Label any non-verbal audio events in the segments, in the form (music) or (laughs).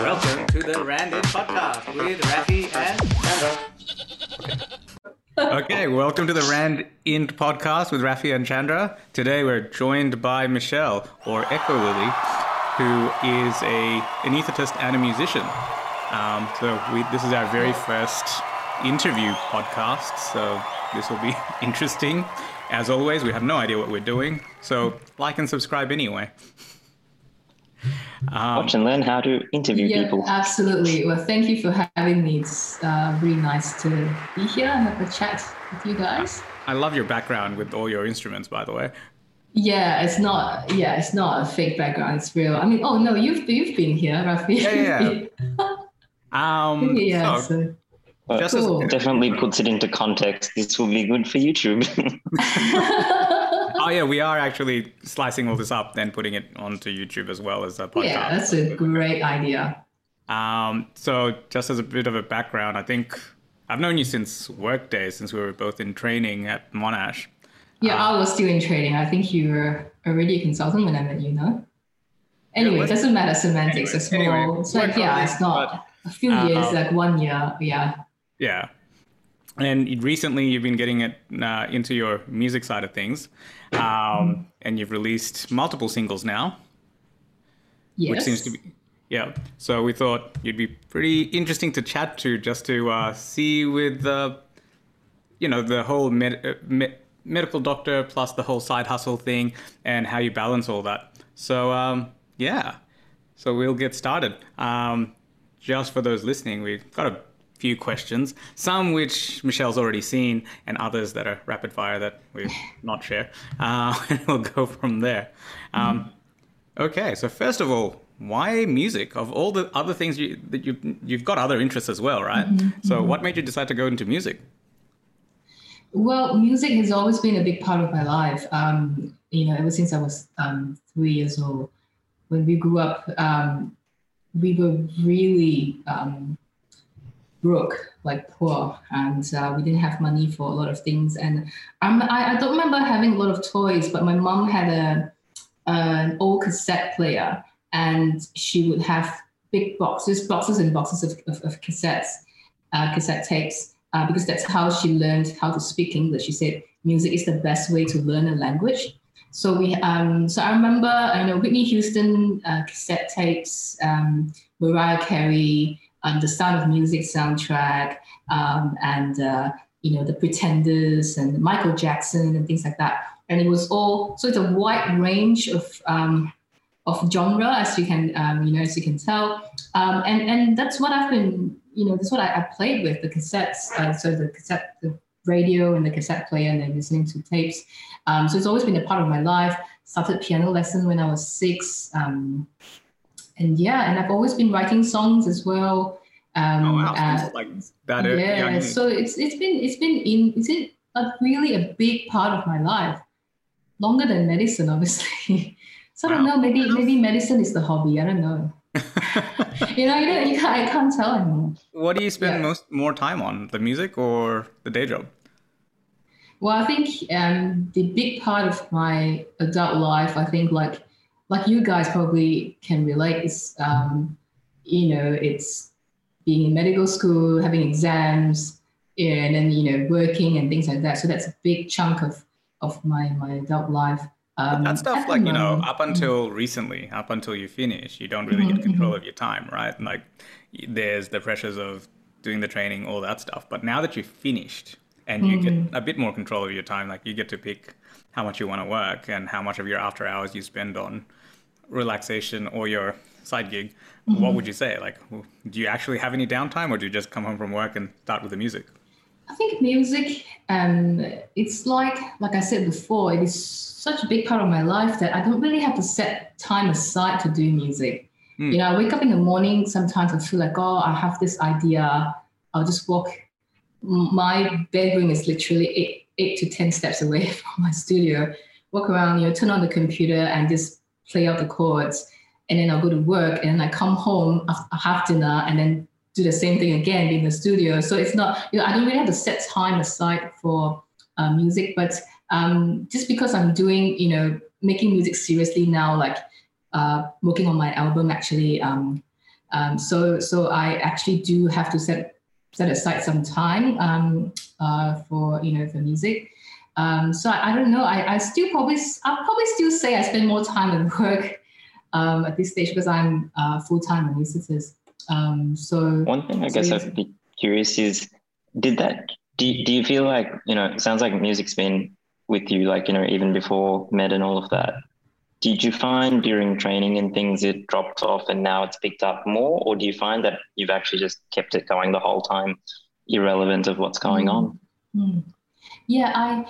Welcome to the Random Podcast with Raffy and Chandra. okay, welcome to the Rand Int Podcast with Rafi and Chandra. Today we're joined by Michelle, or Echolily, who is a anesthetist and a musician. Um, so we, this is our very first interview podcast, so this will be (laughs) interesting. As always, we have no idea what we're doing, so like and subscribe anyway. Um, Watch and learn how to interview yeah, people. Absolutely. Well, thank you for having me. It's uh, really nice to be here and have a chat with you guys. I love your background with all your instruments, by the way. Yeah, it's not. Yeah, it's not a fake background. It's real. I mean, oh no, you've you've been here, Raffy. Yeah, yeah. (laughs) um, yeah. So, so. Just cool. definitely puts it into context. This will be good for YouTube. (laughs) oh yeah, we are actually slicing all this up, and putting it onto YouTube as well as a podcast. Yeah, that's a great idea. Um, so just as a bit of a background, I think I've known you since workday, since we were both in training at Monash. Yeah, I was still in training. I think you were already a consultant when I met you, no? Anyway, it doesn't matter semantics. Anyway, it's small. Anyway, it's like, yeah, it's not but, a few years, uh, like one year. Yeah. Yeah. And recently, you've been getting it uh, into your music side of things, um, mm-hmm. and you've released multiple singles now. Yes. Which seems to be, yeah. So we thought you'd be pretty interesting to chat to, just to uh, see with the, you know, the whole med- uh, med- medical doctor plus the whole side hustle thing and how you balance all that. So um, yeah. So we'll get started. Um, just for those listening, we've got a few questions, some which Michelle's already seen, and others that are rapid fire that we (laughs) not share. Uh, (laughs) we'll go from there. Um, okay, so first of all, why music? Of all the other things you, that you you've got other interests as well, right? Mm-hmm, so mm-hmm. what made you decide to go into music? Well, music has always been a big part of my life. Um, you know, ever since I was um, three years old. When we grew up, um, we were really um, broke, like poor, and uh, we didn't have money for a lot of things. And I'm, I, don't remember having a lot of toys, but my mom had a an old cassette player, and she would have big boxes, boxes and boxes of, of, of cassettes, uh, cassette tapes, uh, because that's how she learned how to speak English. She said music is the best way to learn a language. So we, um, so I remember, I know Whitney Houston uh, cassette tapes, um, Mariah Carey, um, the Sound of Music soundtrack, um, and uh, you know the Pretenders and Michael Jackson and things like that. And it was all so it's a wide range of um, of genre, as you can um, you know as you can tell, um, and and that's what I've been you know that's what I, I played with the cassettes. Uh, so the cassette, the radio and the cassette player, and then listening to tapes. Um, so it's always been a part of my life. Started piano lesson when I was six. Um, and yeah, and I've always been writing songs as well. Um, oh wow! Uh, like that. Yeah. So it's it's been it's been in it's in a really a big part of my life, longer than medicine, obviously. (laughs) so wow. I don't know. Maybe maybe medicine is the hobby. I don't know. (laughs) you know, you, know, you can't, I can't tell anymore. What do you spend yeah. most more time on, the music or the day job? Well, I think um, the big part of my adult life, I think, like like you guys probably can relate is um, you know it's being in medical school having exams and then you know working and things like that. So that's a big chunk of of my my adult life. Um, that stuff like you know up until recently up until you finish you don't really mm-hmm, get control mm-hmm. of your time right? Like there's the pressures of doing the training all that stuff. But now that you've finished and you mm-hmm. get a bit more control of your time like you get to pick how much you want to work and how much of your after hours you spend on relaxation or your side gig, mm-hmm. what would you say? Like, do you actually have any downtime, or do you just come home from work and start with the music? I think music, um, it's like like I said before, it is such a big part of my life that I don't really have to set time aside to do music. Mm. You know, I wake up in the morning. Sometimes I feel like, oh, I have this idea. I'll just walk. My bedroom is literally eight, eight to ten steps away (laughs) from my studio. Walk around, you know, turn on the computer and just play out the chords, and then I'll go to work, and then I come home, I have dinner, and then do the same thing again in the studio. So it's not, you know, I don't really have to set time aside for uh, music, but um, just because I'm doing, you know, making music seriously now, like uh, working on my album actually. Um, um, so so I actually do have to set set aside some time um, uh, for you know for music. Um, so I, I, don't know. I, I still probably I'll probably still say I spend more time at work um, at this stage because I'm uh, full time anesthetist. Um, so one thing I so guess. I'd be curious is, did that? Do you, do you feel like you know? It sounds like music's been with you, like you know, even before med and all of that. Did you find during training and things it dropped off and now it's picked up more, or do you find that you've actually just kept it going the whole time, irrelevant of what's going Mm. on? Hmm. Yeah, I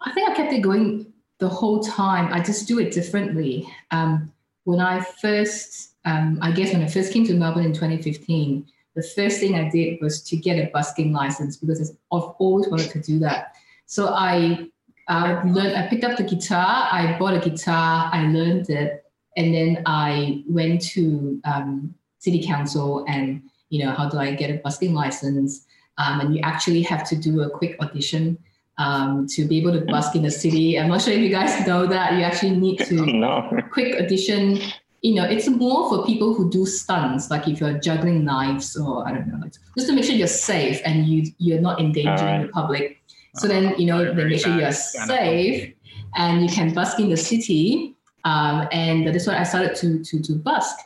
I think I kept it going the whole time. I just do it differently. Um, when I first, um, I guess when I first came to Melbourne in 2015, the first thing I did was to get a busking license because I've always wanted to do that. So I I learned. I picked up the guitar. I bought a guitar. I learned it, and then I went to um, city council and you know how do I get a busking license? Um, and you actually have to do a quick audition um, to be able to busk in the city. I'm not sure if you guys know that. You actually need to (laughs) no. quick addition. You know, it's more for people who do stunts, like if you're juggling knives or I don't know, like, just to make sure you're safe and you you're not endangering Alright. the public. So then you know they make sure you're safe and you can busk in the city. Um, and that's why I started to to to busk.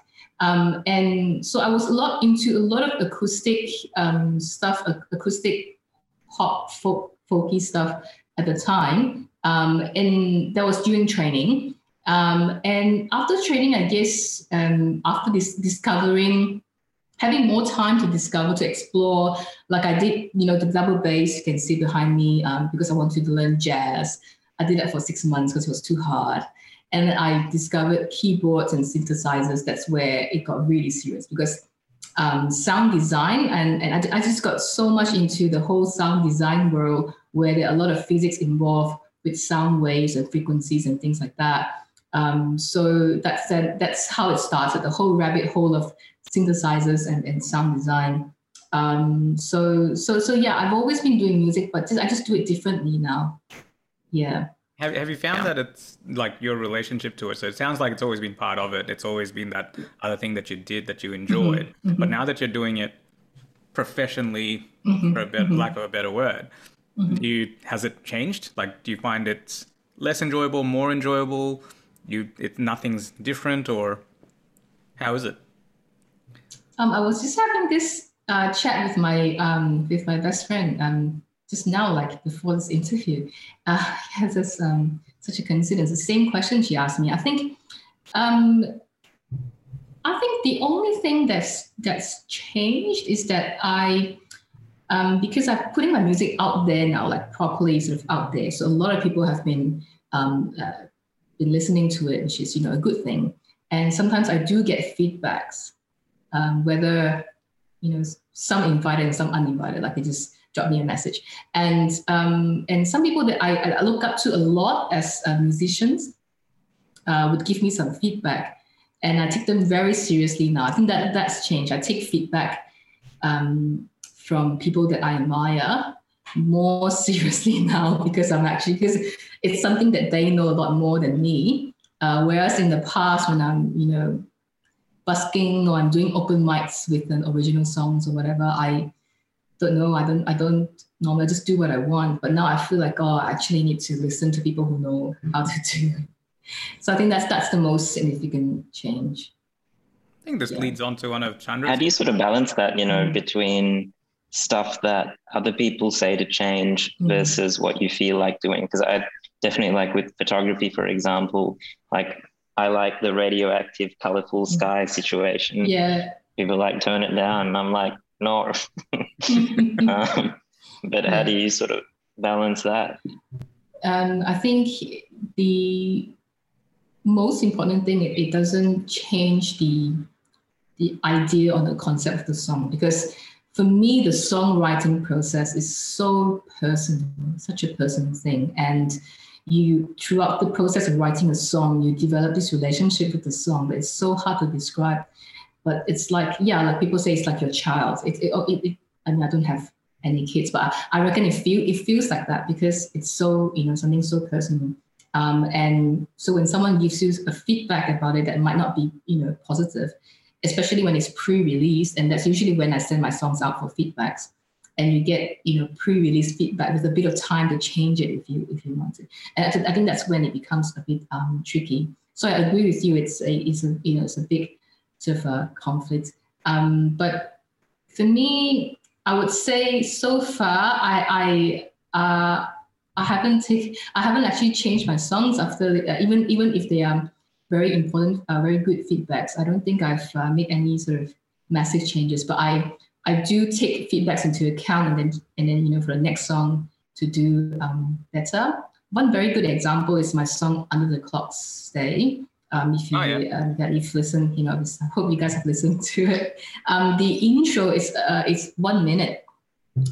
Um, and so I was a lot into a lot of acoustic um, stuff, ac- acoustic pop, folk, folky stuff at the time. Um, and that was during training. Um, and after training, I guess um, after this discovering, having more time to discover, to explore, like I did, you know, the double bass you can see behind me um, because I wanted to learn jazz. I did that for six months because it was too hard. And I discovered keyboards and synthesizers. That's where it got really serious because um, sound design and, and I, I just got so much into the whole sound design world where there are a lot of physics involved with sound waves and frequencies and things like that. Um, so that's that, that's how it started, the whole rabbit hole of synthesizers and, and sound design. Um, so so so yeah, I've always been doing music, but just, I just do it differently now. Yeah. Have, have you found that it's like your relationship to it? So it sounds like it's always been part of it. It's always been that other thing that you did that you enjoyed. mhm. But now that you're doing it professionally, Mhm, for a mhm. lack of a better word, Mhm. do you has it changed? Like, do you find it's less enjoyable, more enjoyable? You, it nothing's different, or how is it? Um, I was just having this uh, chat with my um, with my best friend um, just now, like before this interview. (laughs) Uh, has this um, such a coincidence? The same question she asked me. I think, um, I think the only thing that's that's changed is that I, um, because I'm putting my music out there now, like properly sort of out there. So a lot of people have been um, uh, been listening to it, which is you know a good thing. And sometimes I do get feedbacks um, whether you know some invited and some uninvited like they just drop me a message. And um, and some people that I, I look up to a lot as uh, musicians uh, would give me some feedback. And I take them very seriously now. I think that that's changed. I take feedback um, from people that I admire more (laughs) seriously now because I'm actually because it's something that they know a lot more than me. Uh, whereas in the past when I'm you know busking or I'm doing open mics with an original songs or whatever, I don't know. I don't. I don't normally just do what I want. But now I feel like oh, I actually need to listen to people who know how to do. it. So I think that's that's the most significant change. I think this Yeah. leads on to one of Chandra's. How do you sort of balance that, you know, Mhm. between stuff that other people say to change Mhm. versus what you feel like doing? Because I definitely like with photography, for example, like I like the radioactive, colorful sky situation. Yeah. People like turn it down, and I'm like, no. (laughs) um, but how do you sort of balance that? um, I think the most important thing it, it doesn't change the the idea or the concept of the song. Because for me the songwriting process is so personal such a personal thing. And you throughout the process of writing a song you develop this relationship with the song but it's so hard to describe but it's like yeah like people say it's like your child it, it, it, it i mean i don't have any kids but i, I reckon it feel it feels like that because it's so you know something so personal Um, and so when someone gives you a feedback about it that might not be, you know, positive, especially when it's pre-released, and that's usually when I send my songs out for feedbacks, and you get, you know, pre-release feedback with a bit of time to change it if you if you want to. And I think that's when it becomes a bit um, tricky. So I agree with you. It's a it's a you know it's a big of a conflict. Um, but for me, I would say so far I I uh, I haven't take, I haven't actually changed my songs after uh, even even if they are very important, uh, very good feedbacks. I don't think I've uh, made any sort of massive changes, but I I do take feedbacks into account and then and then you know for the next song to do um, better. One very good example is my song "Under the Clock Stay." Um, if you oh, yeah. um, that you've listened, you know, I hope you guys have listened to it. Um, the intro is uh, is one minute,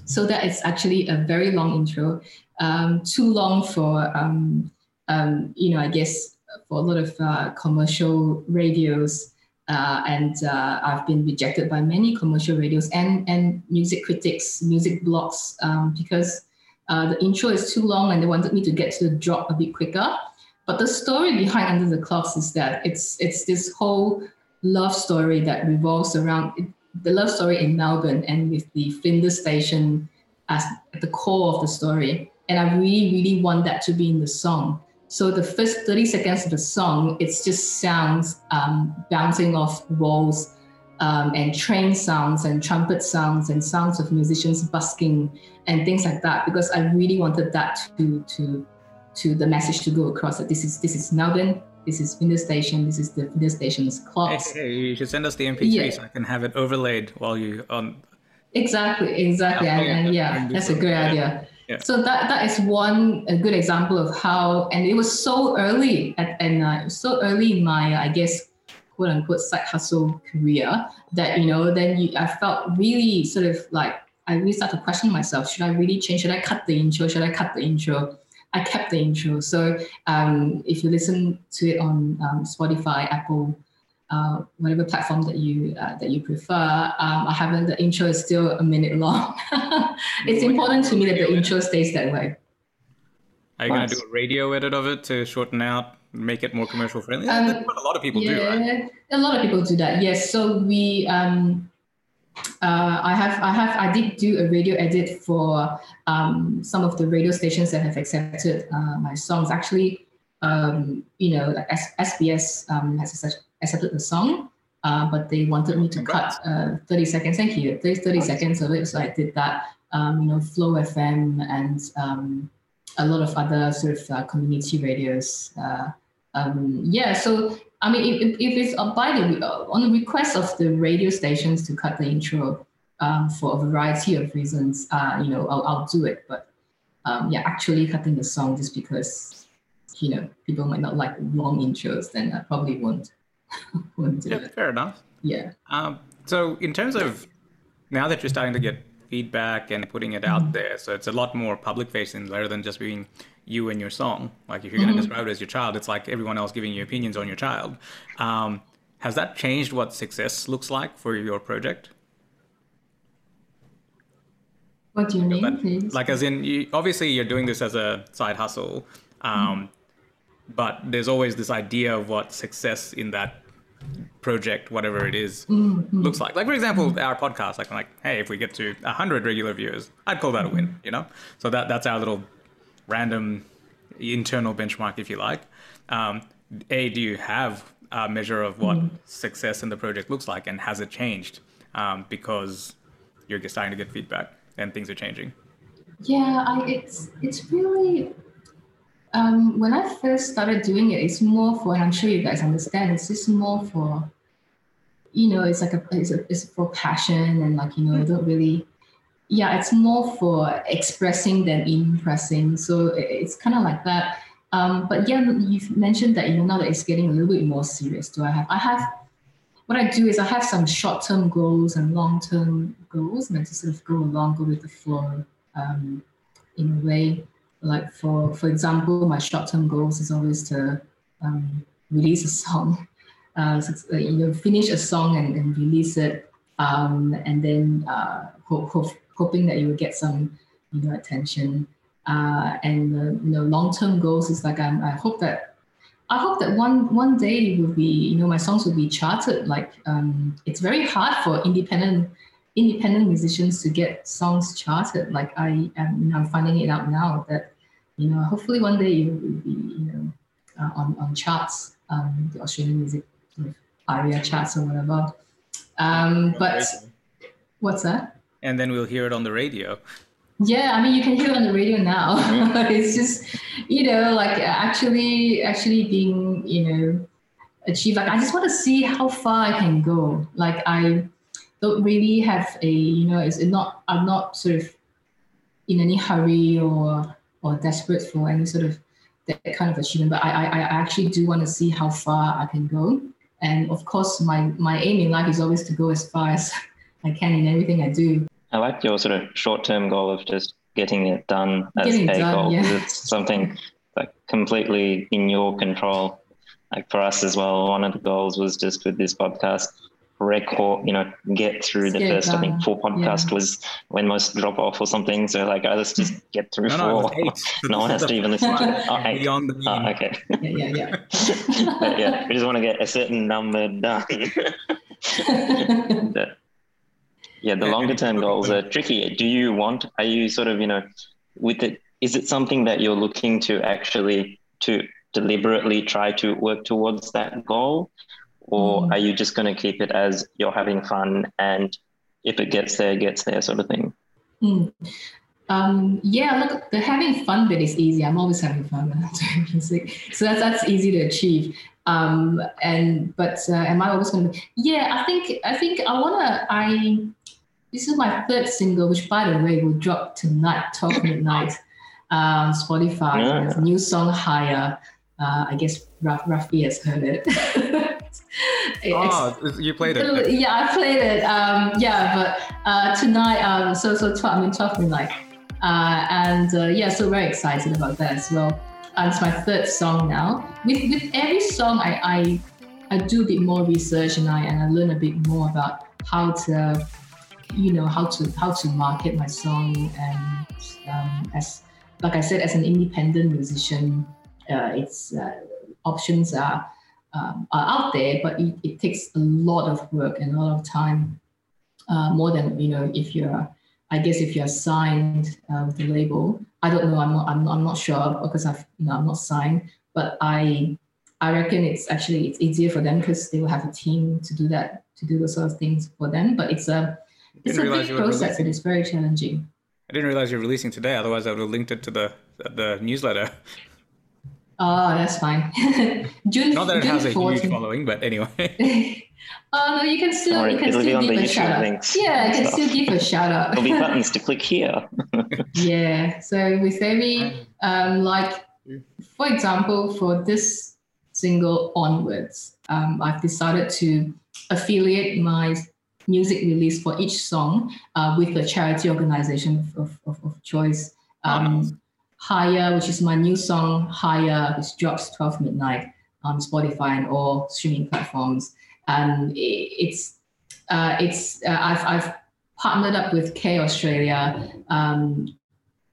so that is actually a very long intro um, too long for, um, um, you know, I guess for a lot of uh, commercial radios. Uh, and uh, I've been rejected by many commercial radios and, and music critics, music blogs, um, because uh, the intro is too long and they wanted me to get to the drop a bit quicker. But the story behind Under the Clocks is that it's it's this whole love story that revolves around the love story in Melbourne and with the Flinders Station as at the core of the story. And I really, really want that to be in the song. So the first 30 seconds of the song, it's just sounds um, bouncing off walls um, and train sounds and trumpet sounds and sounds of musicians busking and things like that because I really wanted that to to to the message to go across that this is this is Melbourne, this is Flinders Station, this is the Flinders Station's clocks. Hey, hey, you should send us the MP3 yeah. so I can have it overlaid while you on. Exactly, exactly, and, and yeah, that's a great idea. So that that is one a good example of how, and it was so early, at, and uh, so early in my, I guess, quote unquote side hustle career that you know, then you, I felt really sort of like I really started to question myself: Should I really change? Should I cut the intro? Should I cut the intro? I kept the intro. So um, if you listen to it on um, Spotify, Apple uh, whatever platform that you uh, that you prefer. Um, I haven't. The intro is still a minute long. (laughs) it's important to me that the intro stays that way. Are you going to do a radio edit of it to shorten out, make it more commercial friendly? Um, That's what a lot of people yeah, do, right? A lot of people do that. Yes. So we. Um, uh, I have, I have, I did do a radio edit for um, some of the radio stations that have accepted uh, my songs. Actually, um, you know, like S- SBS um, has accepted the song, uh, but they wanted me to cut uh, 30 seconds. Thank you. 30, 30 seconds of it. So I did that. Um, you know, Flow FM and um, a lot of other sort of uh, community radios. Um, yeah. So I mean, if, if it's by the uh, on the request of the radio stations to cut the intro um, for a variety of reasons, uh, you know, I'll, I'll do it. But um, yeah, actually cutting the song just because you know people might not like long intros, then I probably won't (laughs) yeah, it. fair enough. Yeah. Um, so in terms of now that you're starting to get feedback and putting it out mm-hmm. there, so it's a lot more public facing rather than just being you and your song. Like if you're going to mm-hmm. describe it as your child, it's like everyone else giving you opinions on your child. Um, has that changed what success looks like for your project? What do you mean, please? Like, as in, you, obviously, you're doing this as a side hustle, um, mm. but there's always this idea of what success in that project, whatever it is, mm-hmm. looks like. Like for example, our podcast. Like, like, hey, if we get to hundred regular viewers, I'd call that a win. You know, so that that's our little random internal benchmark, if you like. Um, a, do you have a measure of what mm. success in the project looks like, and has it changed um, because you're starting to get feedback and things are changing? Yeah, I, it's it's really um, when I first started doing it, it's more for, and I'm sure you guys understand, it's just more for, you know, it's like a, it's, a, it's for passion and like, you know, don't really, yeah, it's more for expressing than impressing. So it's kind of like that. Um, but yeah, you've mentioned that, you know, now that it's getting a little bit more serious, do I have, I have, what I do is I have some short-term goals and long-term goals meant to sort of go along, go with the flow um, in a way like for for example, my short term goals is always to um, release a song. (laughs) Uh, so uh, you know, finish a song and, and release it, um, and then uh, hope, hope, hoping that you will get some you know attention. uh, and uh, you know long-term goals is like I'm, I hope that I hope that one one day it will be you know my songs will be charted. Like um, it's very hard for independent independent musicians to get songs charted. Like I am you know I'm finding it out now that you know hopefully one day it will be you know uh, on on charts um, the Australian music ARIA charts or whatever. Um, but what's that? And then we'll hear it on the radio. Yeah, I mean, you can hear it on the radio now. (laughs) It's just, you know, like actually, actually being, you know, achieved. Like I just want to see how far I can go. Like I don't really have a, you know, it's not. I'm not sort of in any hurry or or desperate for any sort of that kind of achievement. But I, I, I actually do want to see how far I can go. And of course, my my aim in life is always to go as far as (laughs) I can in everything I do. I like your sort of short-term goal of just getting it done as Getting a done, goal. yeah. 'cause It's something like completely in your control. Like for us as well, one of the goals was just with this podcast, record, you know, get through the Get it first, I think four podcast was when most drop off or something. So like, oh, let's just get through No, no, four. was eight. So no one has to even listen to it. (laughs) Oh, eight. Beyond the Oh, okay. Yeah, yeah, (laughs) (laughs) But yeah, we just want to get a certain number done. Yeah. The longer term goals are tricky. Do you want? Are you sort of you know, with it? Is it something that you're looking to actually to deliberately try to work towards that goal, or Mm. are you just going to keep it as you're having fun and if it gets there, it gets there, sort of thing? Mm. Um, yeah, look, the having fun bit is easy. I'm always having fun when (laughs) I'm doing music, so that's that's easy to achieve. Um, and but uh, am I always going to? Yeah, I think I think I wanna. I this is my third single, which by the way will drop tonight, 12 midnight, um, Spotify. Yeah. It's a new song, Higher. Uh, I guess Raf- Raffy has heard it. (laughs) It's- Oh, you played it. yeah, I played it. Um, yeah, but uh, tonight, um, so so 12, I mean 12 midnight, uh, and uh, yeah, so very excited about that as well. And it's my third song now. With with every song, I I, I do a bit more research and I and I learn a bit more about how to, you know, how to how to market my song and um, as like I said, as an independent musician, uh, it's uh, options are um, are out there, but it, it takes a lot of work and a lot of time, uh, more than you know if you're. I guess if you're signed uh, with the label, I don't know. I'm not. I'm, not, I'm not sure because I've you know I'm not signed, but I I reckon it's actually it's easier for them because they will have a team to do that to do those sort of things for them. But it's a it's Didn't a realize big you were process releasing. and it's very challenging. I didn't realize you're releasing today. Otherwise, I would have linked it to the the newsletter. Oh, that's fine. (laughs) June, Not that it June has a huge following, but anyway. (laughs) oh no, you can still Or you can still give the a shout out. Yeah, I and can stuff. still give a shout out. There'll be (laughs) buttons to click here. yeah. So with every um like for example, for this single onwards, um, I've decided to affiliate my music release for each song uh, with a charity organization of, of, of choice. Um, Higher, which is my new song, Higher, which drops 12 midnight on Spotify and all streaming platforms. And it's uh, it's uh, I've I've partnered up with CARE Australia um,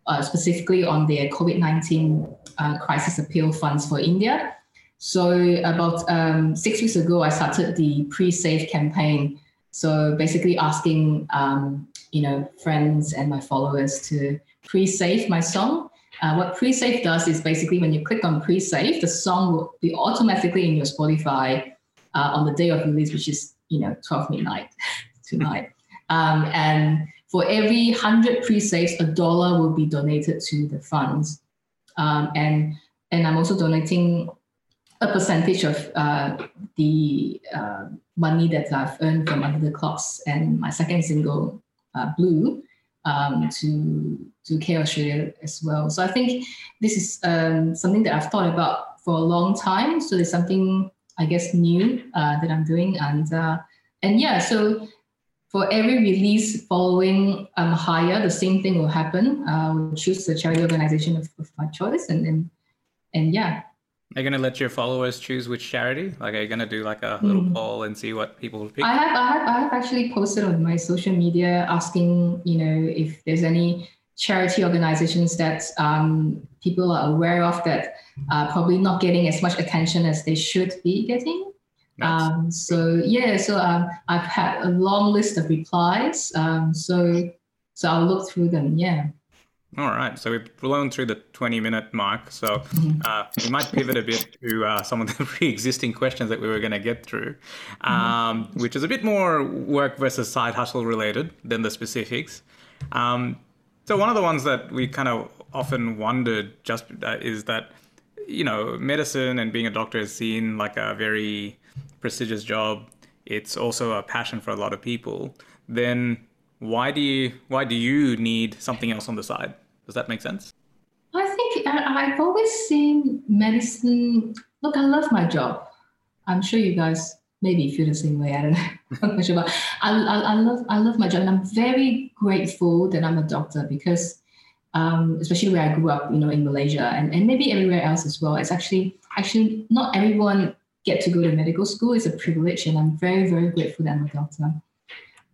uh, specifically on their COVID 19 uh, crisis appeal funds for India. So about um, six weeks ago, I started the pre-save campaign. So basically asking um, you know friends and my followers to pre-save my song. Uh, what pre-save does is basically when you click on pre-save, the song will be automatically in your Spotify uh, on the day of release, which is you know 12 midnight (laughs) tonight. Um, and for every 100 pre-saves, a dollar will be donated to the funds. Um, and, and I'm also donating a percentage of uh, the uh, money that I've earned from Under the Clocks and my second single, uh, Blue, um, to, to CARE Australia as well. So I think this is um, something that I've thought about for a long time. So there's something, I guess, new uh, that I'm doing. And, uh, and yeah, so for every release following um, higher, the same thing will happen. Uh, we'll choose the charity organization of, of my choice, and then, and yeah, Are you gonna let your followers choose which charity? Like, are you gonna do like a little Mm. poll and see what people pick? I have, I have, I have actually posted on my social media asking, you know, if there's any charity organizations that um, people are aware of that are probably not getting as much attention as they should be getting. Nice. Um, so yeah, so um, I've had a long list of replies. Um, so so I'll look through them. Yeah. All right, so we've blown through the 20 minute mark. So uh, we might pivot a bit to uh, some of the (laughs) pre existing questions that we were going to get through, um, mm-hmm. which is a bit more work versus side hustle related than the specifics. Um, so, one of the ones that we kind of often wondered just uh, is that, you know, medicine and being a doctor is seen like a very prestigious job. It's also a passion for a lot of people. Then why do you why do you need something else on the side? Does that make sense? I think I've always seen medicine. Look, I love my job. I'm sure you guys maybe feel the same way. I don't know. (laughs) I, I, I, love I love my job, and I'm very grateful that I'm a doctor because, um, especially where I grew up, you know, in Malaysia and, and maybe everywhere else as well. It's actually actually not everyone get to go to medical school. It's a privilege, and I'm very very grateful that I'm a doctor.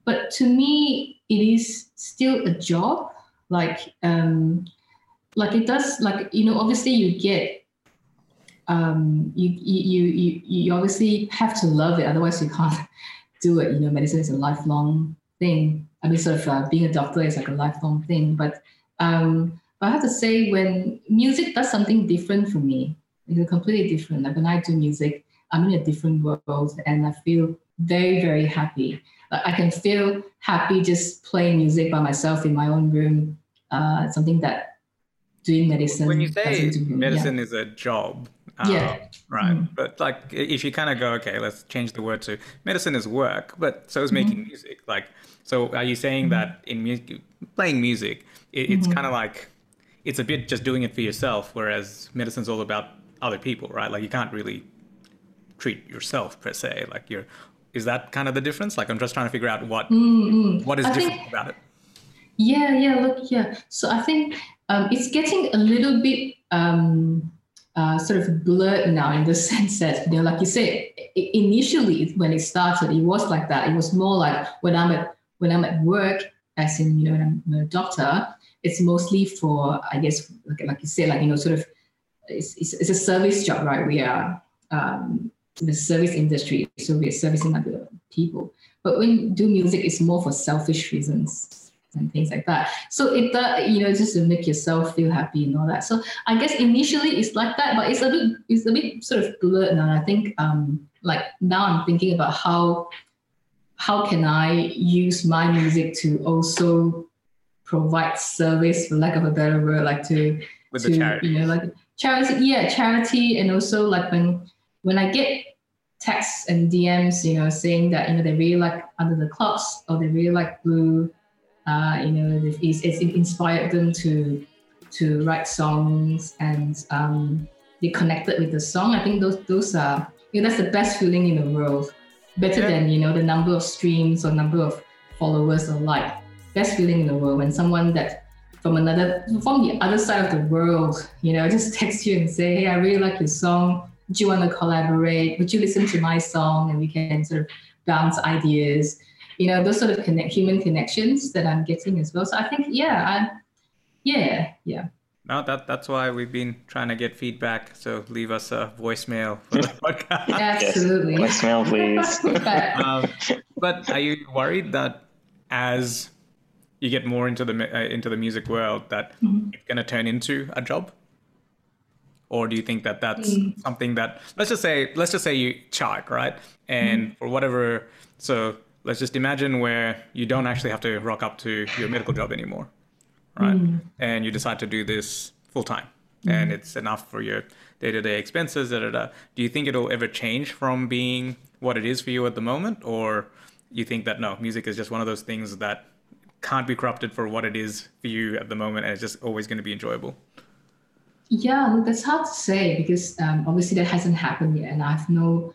But to me, it is still a job. Like um, like it does like you know obviously you get um, you, you you you obviously have to love it otherwise you can't (laughs) do it. You know medicine is a lifelong thing. I mean sort of uh, being a doctor is like a lifelong thing but um, but i have to say when music does something different for me it's completely different. Like when i do music i'm in a different world and i feel very very happy I can feel happy just playing music by myself in my own room. Uh, something that doing medicine. When you say medicine yeah. is a job, um, yeah, right. Mm-hmm. But like, if you kind of go, okay, let's change the word to medicine is work, but so is mm-hmm. making music. Like, so are you saying mm-hmm. that in music, playing music, it, it's mm-hmm. kind of like it's a bit just doing it for yourself, whereas medicine's all about other people, right? Like, you can't really treat yourself per se. Like, you're is that kind of the difference? Like I'm just trying to figure out what mm-hmm. what is I different think, about it. Yeah, yeah, look, yeah. So I think um, it's getting a little bit um, uh, sort of blurred now in the (laughs) sense that you know, like you said, initially when it started, it was like that. It was more like when I'm at when I'm at work, as in you know, when I'm a doctor, it's mostly for I guess like, like you said, like you know, sort of it's, it's, it's a service job, right? We are um, the service industry, so we're servicing other people. But when you do music, it's more for selfish reasons and things like that. So it does, you know, just to make yourself feel happy and all that. So I guess initially it's like that, but it's a bit, it's a bit sort of blurred now. I think, um, like now I'm thinking about how, how can I use my music to also provide service, for lack of a better word, like to, With to, charity. you know, like charity, yeah, charity, and also like when when I get texts and DMs, you know, saying that you know they really like Under the Clocks or they really like Blue, uh, you know, it's, it's inspired them to to write songs and um, they connected with the song. I think those those are you know that's the best feeling in the world, better yeah. than you know the number of streams or number of followers or like. Best feeling in the world when someone that from another from the other side of the world, you know, (laughs) just text you and say, "Hey, I really like your song do you want to collaborate? Would you listen to my song? And we can sort of bounce ideas. You know, those sort of connect human connections that I'm getting as well. So I think, yeah, I, yeah, yeah. No, that that's why we've been trying to get feedback. So leave us a voicemail for the (laughs) podcast. Absolutely. Yes. (laughs) Voicemail, please. (laughs) um, but are you worried that as you get more into the uh, into the music world, that mm-hmm. it's going to turn into a job? Or do you think that that's mm. something that let's just say let's just say you chart right and mm. for whatever so let's just imagine where you don't actually have to rock up to your medical job anymore right mm. and you decide to do this full time mm. and it's enough for your day-to-day expenses da, da, da. do you think it'll ever change from being what it is for you at the moment or you think that no music is just one of those things that can't be corrupted for what it is for you at the moment and it's just always going to be enjoyable yeah, that's hard to say because um, obviously that hasn't happened yet, and I've no,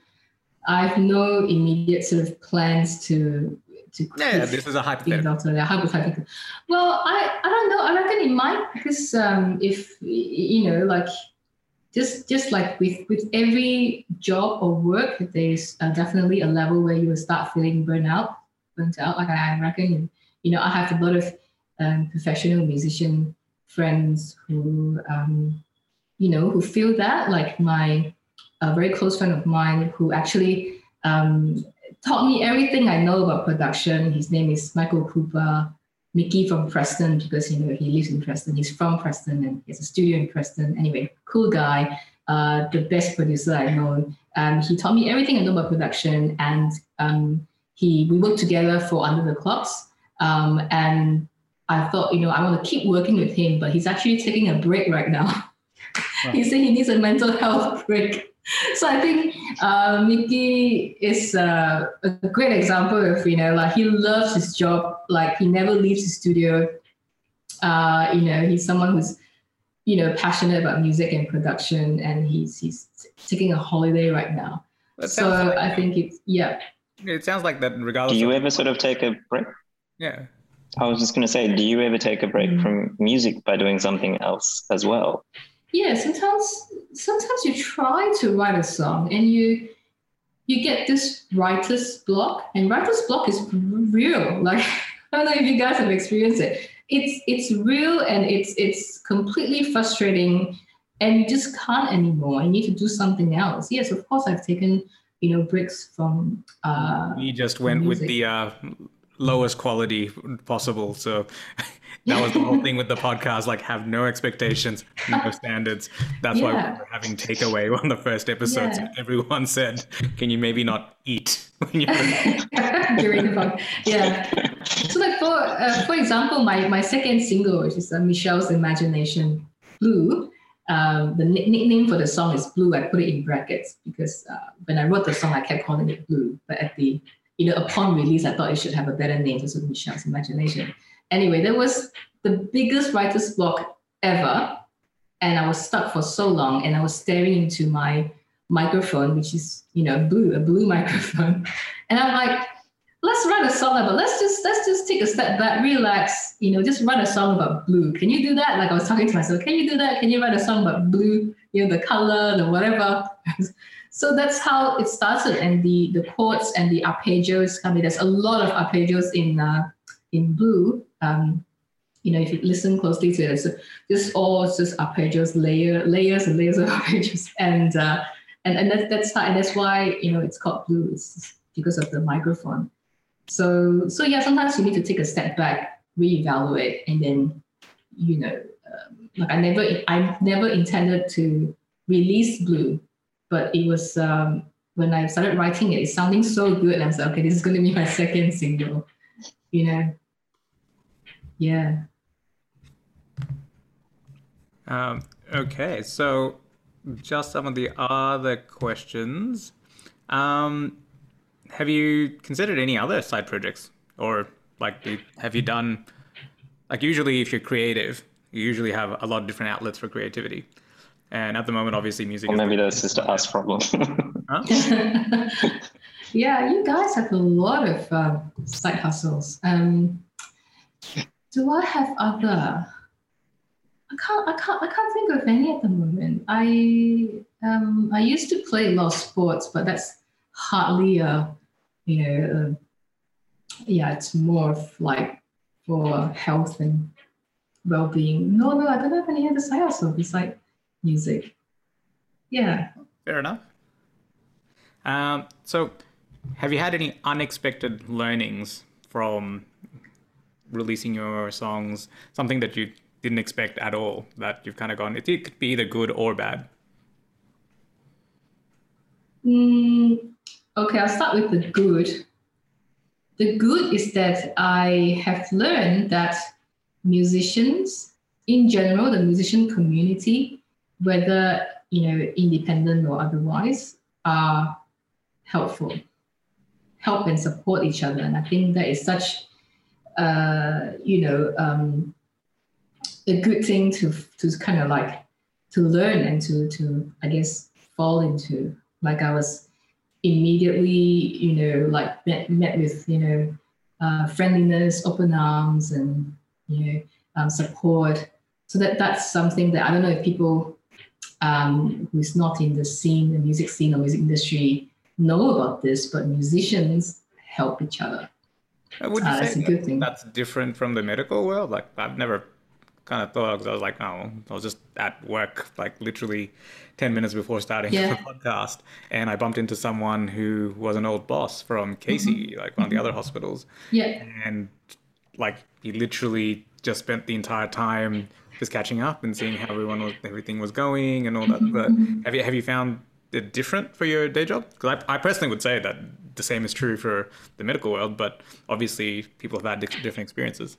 I've no immediate sort of plans to to. Yeah, this is a hypothetical. hypothetical. Well, I I don't know. I reckon it might because um, if you know, like just just like with with every job or work, there's uh, definitely a level where you will start feeling burnt out, burnt out. Like I reckon, you know, I have a lot of um, professional musician friends who, um, you know, who feel that, like my a very close friend of mine who actually um, taught me everything I know about production. His name is Michael Cooper, Mickey from Preston, because you know he lives in Preston. He's from Preston and he has a studio in Preston. Anyway, cool guy, uh, the best producer I know. Um, he taught me everything I know about production, and um, he we worked together for Under the Clocks. Um, and I thought, you know, I want to keep working with him, but he's actually taking a break right now. (laughs) he said he needs a mental health (laughs) break. So I think uh, Mickey is uh, a great example of, you know, like he loves his job, like he never leaves his studio. Uh, you know, he's someone who's, you know, passionate about music and production, and he's he's taking a holiday right now. so like, I think it's yeah. It sounds like that. Regardless. Do you of- ever sort of take a break? Yeah. I was just going to say, do you ever take a break mm. from music by doing something else as well? Yeah, sometimes sometimes you try to write a song and you you get this writer's block, and writer's block is real. (laughs) Like I don't know if you guys have experienced it. It's it's real and it's it's completely frustrating, and you just can't anymore. You need to do something else. Yes, of course, I've taken you know breaks from. Uh, you just went with the. Uh lowest quality possible. So (laughs) that was the whole thing with the podcast like have no expectations, no (laughs) standards. That's yeah. why we were having takeaway (laughs) on the first episode. Yeah. So everyone said, "Can you maybe not eat when you're during the podcast?" Yeah. So like for uh, for example, my my second single, which is uh, Michelle's Imagination, Blue. Um, the nickname for the song is Blue. I put it in brackets because uh, when I wrote the song, I kept calling it Blue. But at the you know, upon release, I thought it should have a better name because of Michelle's imagination. Anyway, that was the biggest writer's block ever. And I was stuck for so long and I was staring into my microphone, which is, you know, blue, a blue (laughs) microphone. And I'm like, let's write a song about, let's just, let's just take a step back, relax, you know, just write a song about blue. Can you do that? Like I was talking to myself, can you do that? Can you write a song about blue? You know, the color, the whatever. (laughs) So that's how it started, and the the chords and the arpeggios. I mean, there's a lot of arpeggios in uh, in blue. Um, you know, if you listen closely to it, just all just arpeggios, layer layers and layers of (laughs) arpeggios, and uh, and and that's that's how, that's why you know it's called blue. It's because of the microphone. So so yeah, sometimes you need to take a step back, reevaluate, and then you know, um, like I never I never intended to release blue but it was um, when I started writing it, it sounding so good. And I was like, okay, this is going to be my (laughs) second single, you know? Yeah. Um, okay, so just some of the other questions. Um, have you considered any other side projects, or like, have you done? Like, usually, if you're creative, you usually have a lot of different outlets for creativity. And at the moment, obviously, music. Or maybe that's just us problem. (laughs) yeah, you guys have a lot of uh, side hustles. Um, do I have other? I can't. I can't. I can't think of any at the moment. I um, I used to play a lot of sports, but that's hardly a, you know, a, yeah, it's more of like for health and well-being. No, no, I don't have any other side hustle besides music. Yeah. Fair enough. Um, so, have you had any unexpected learnings from releasing your songs? Something that you didn't expect at all that you've kind of gone, it, could be either good or bad? Mm, okay, I'll start with the good. The good is that I have learned that musicians, in general, the musician community, whether you know independent or otherwise, are helpful, help and support each other, and I think that is such uh, you know um, a good thing to to kind of like to learn and to to I guess fall into. Like I was immediately you know like met, met with you know uh, friendliness, open arms, and you know um, support. So that that's something that I don't know if people um, who's not in the scene, the music scene or music industry, know about this, but musicians help each other. Would you Uh, say it's a good thing. that's different from the medical world? Like I've never kind of thought because I was like, oh, I was just at work, like literally ten minutes before starting Yeah. (laughs) the podcast, and I bumped into someone who was an old boss from Casey, Mm-hmm. like one of the other hospitals, Yeah. and like he literally just spent the entire time just catching up and seeing how everyone was, everything was going and all that. Mm-hmm, But have you have you found it different for your day job? Because I, I personally would say that the same is true for the medical world, but obviously people have had different experiences.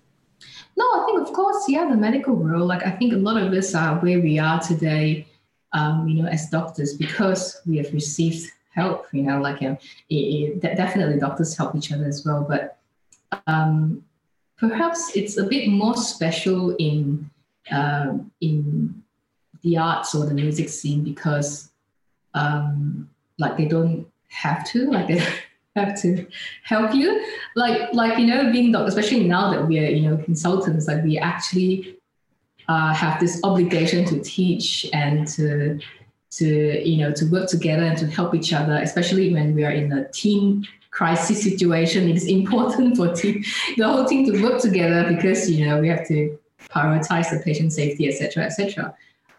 No, I think of course, yeah, the medical world. Like I think a lot of us are where we are today, um, you know, as doctors because we have received help. You know, like um, it, it, definitely doctors help each other as well, but um, perhaps it's a bit more special in um, in the arts or the music scene because um, like they don't have to like they (laughs) have to help you. Like like you know being doctor especially now that we're you know consultants like we actually uh, have this obligation to teach and to to you know to work together and to help each other especially when we are in a team crisis situation. It is (laughs) important for team the whole team to work together because you know we have to prioritize the patient safety etc etc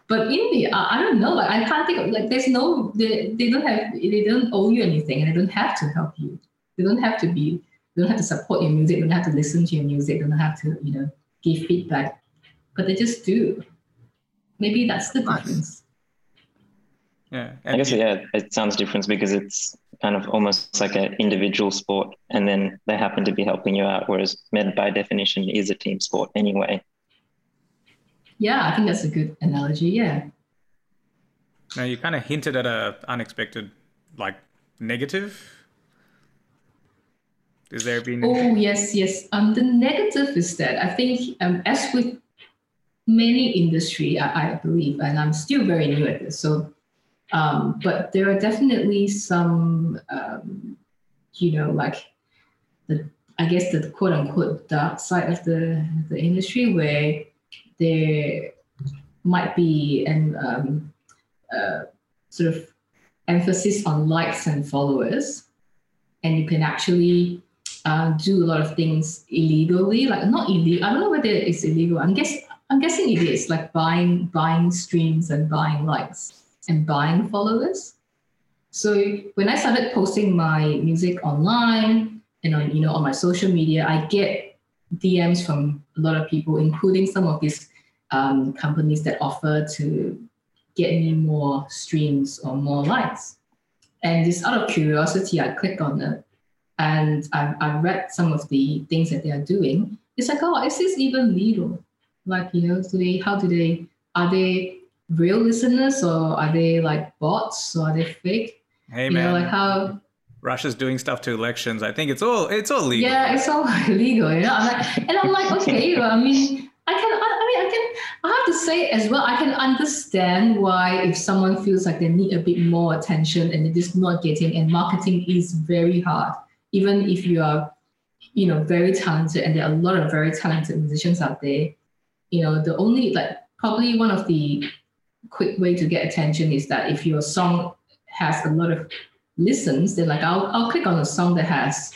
but in the uh, I don't know like I can't think of like there's no they, they don't have they don't owe you anything and they don't have to help you they don't have to be they don't have to support your music they don't have to listen to your music they don't have to you know give feedback but they just do maybe that's the Nice. difference Yeah, I guess yeah, it sounds different because it's kind of almost like an individual sport, and then they happen to be helping you out. Whereas med, by definition, is a team sport anyway. Yeah I think that's a good analogy yeah Now you kind of hinted at a unexpected, like negative. Is there been? Oh yes, yes. Um, the negative is that I think um, as with many industry, I, I believe, and I'm still very new at this, so um, but there are definitely some, um, you know, like the I guess the quote unquote dark side of the the industry where there might be an um, uh, sort of emphasis on likes and followers, and you can actually uh, do a lot of things illegally, like not illegal. I don't know whether it's illegal. I'm guess I'm guessing it is like buying buying streams and buying likes and buying followers. So when I started posting my music online and on you know on my social media, I get DMs from a lot of people, including some of these um, companies that offer to get me more streams or more likes. And just out of curiosity, I click on it and I, I read some of the things that they are doing. It's like, oh, is this even legal? Like, you know, do they, how do they, are they real listeners or are they like bots or are they fake? hey you man, know, like how, Russia's doing stuff to elections. I think it's all it's all legal. yeah, it's all (laughs) legal. you know. I'm like, and I'm like, okay, well, I mean, I can, I, mean, I can, I have to say as well, I can understand why if someone feels like they need a bit more attention and they're not getting, and marketing is very hard, even if you are, you know, very talented, and there are a lot of very talented musicians out there. You know, the only like probably one of the quick way to get attention is that if your song has a lot of listens, then like I'll I'll click on a song that has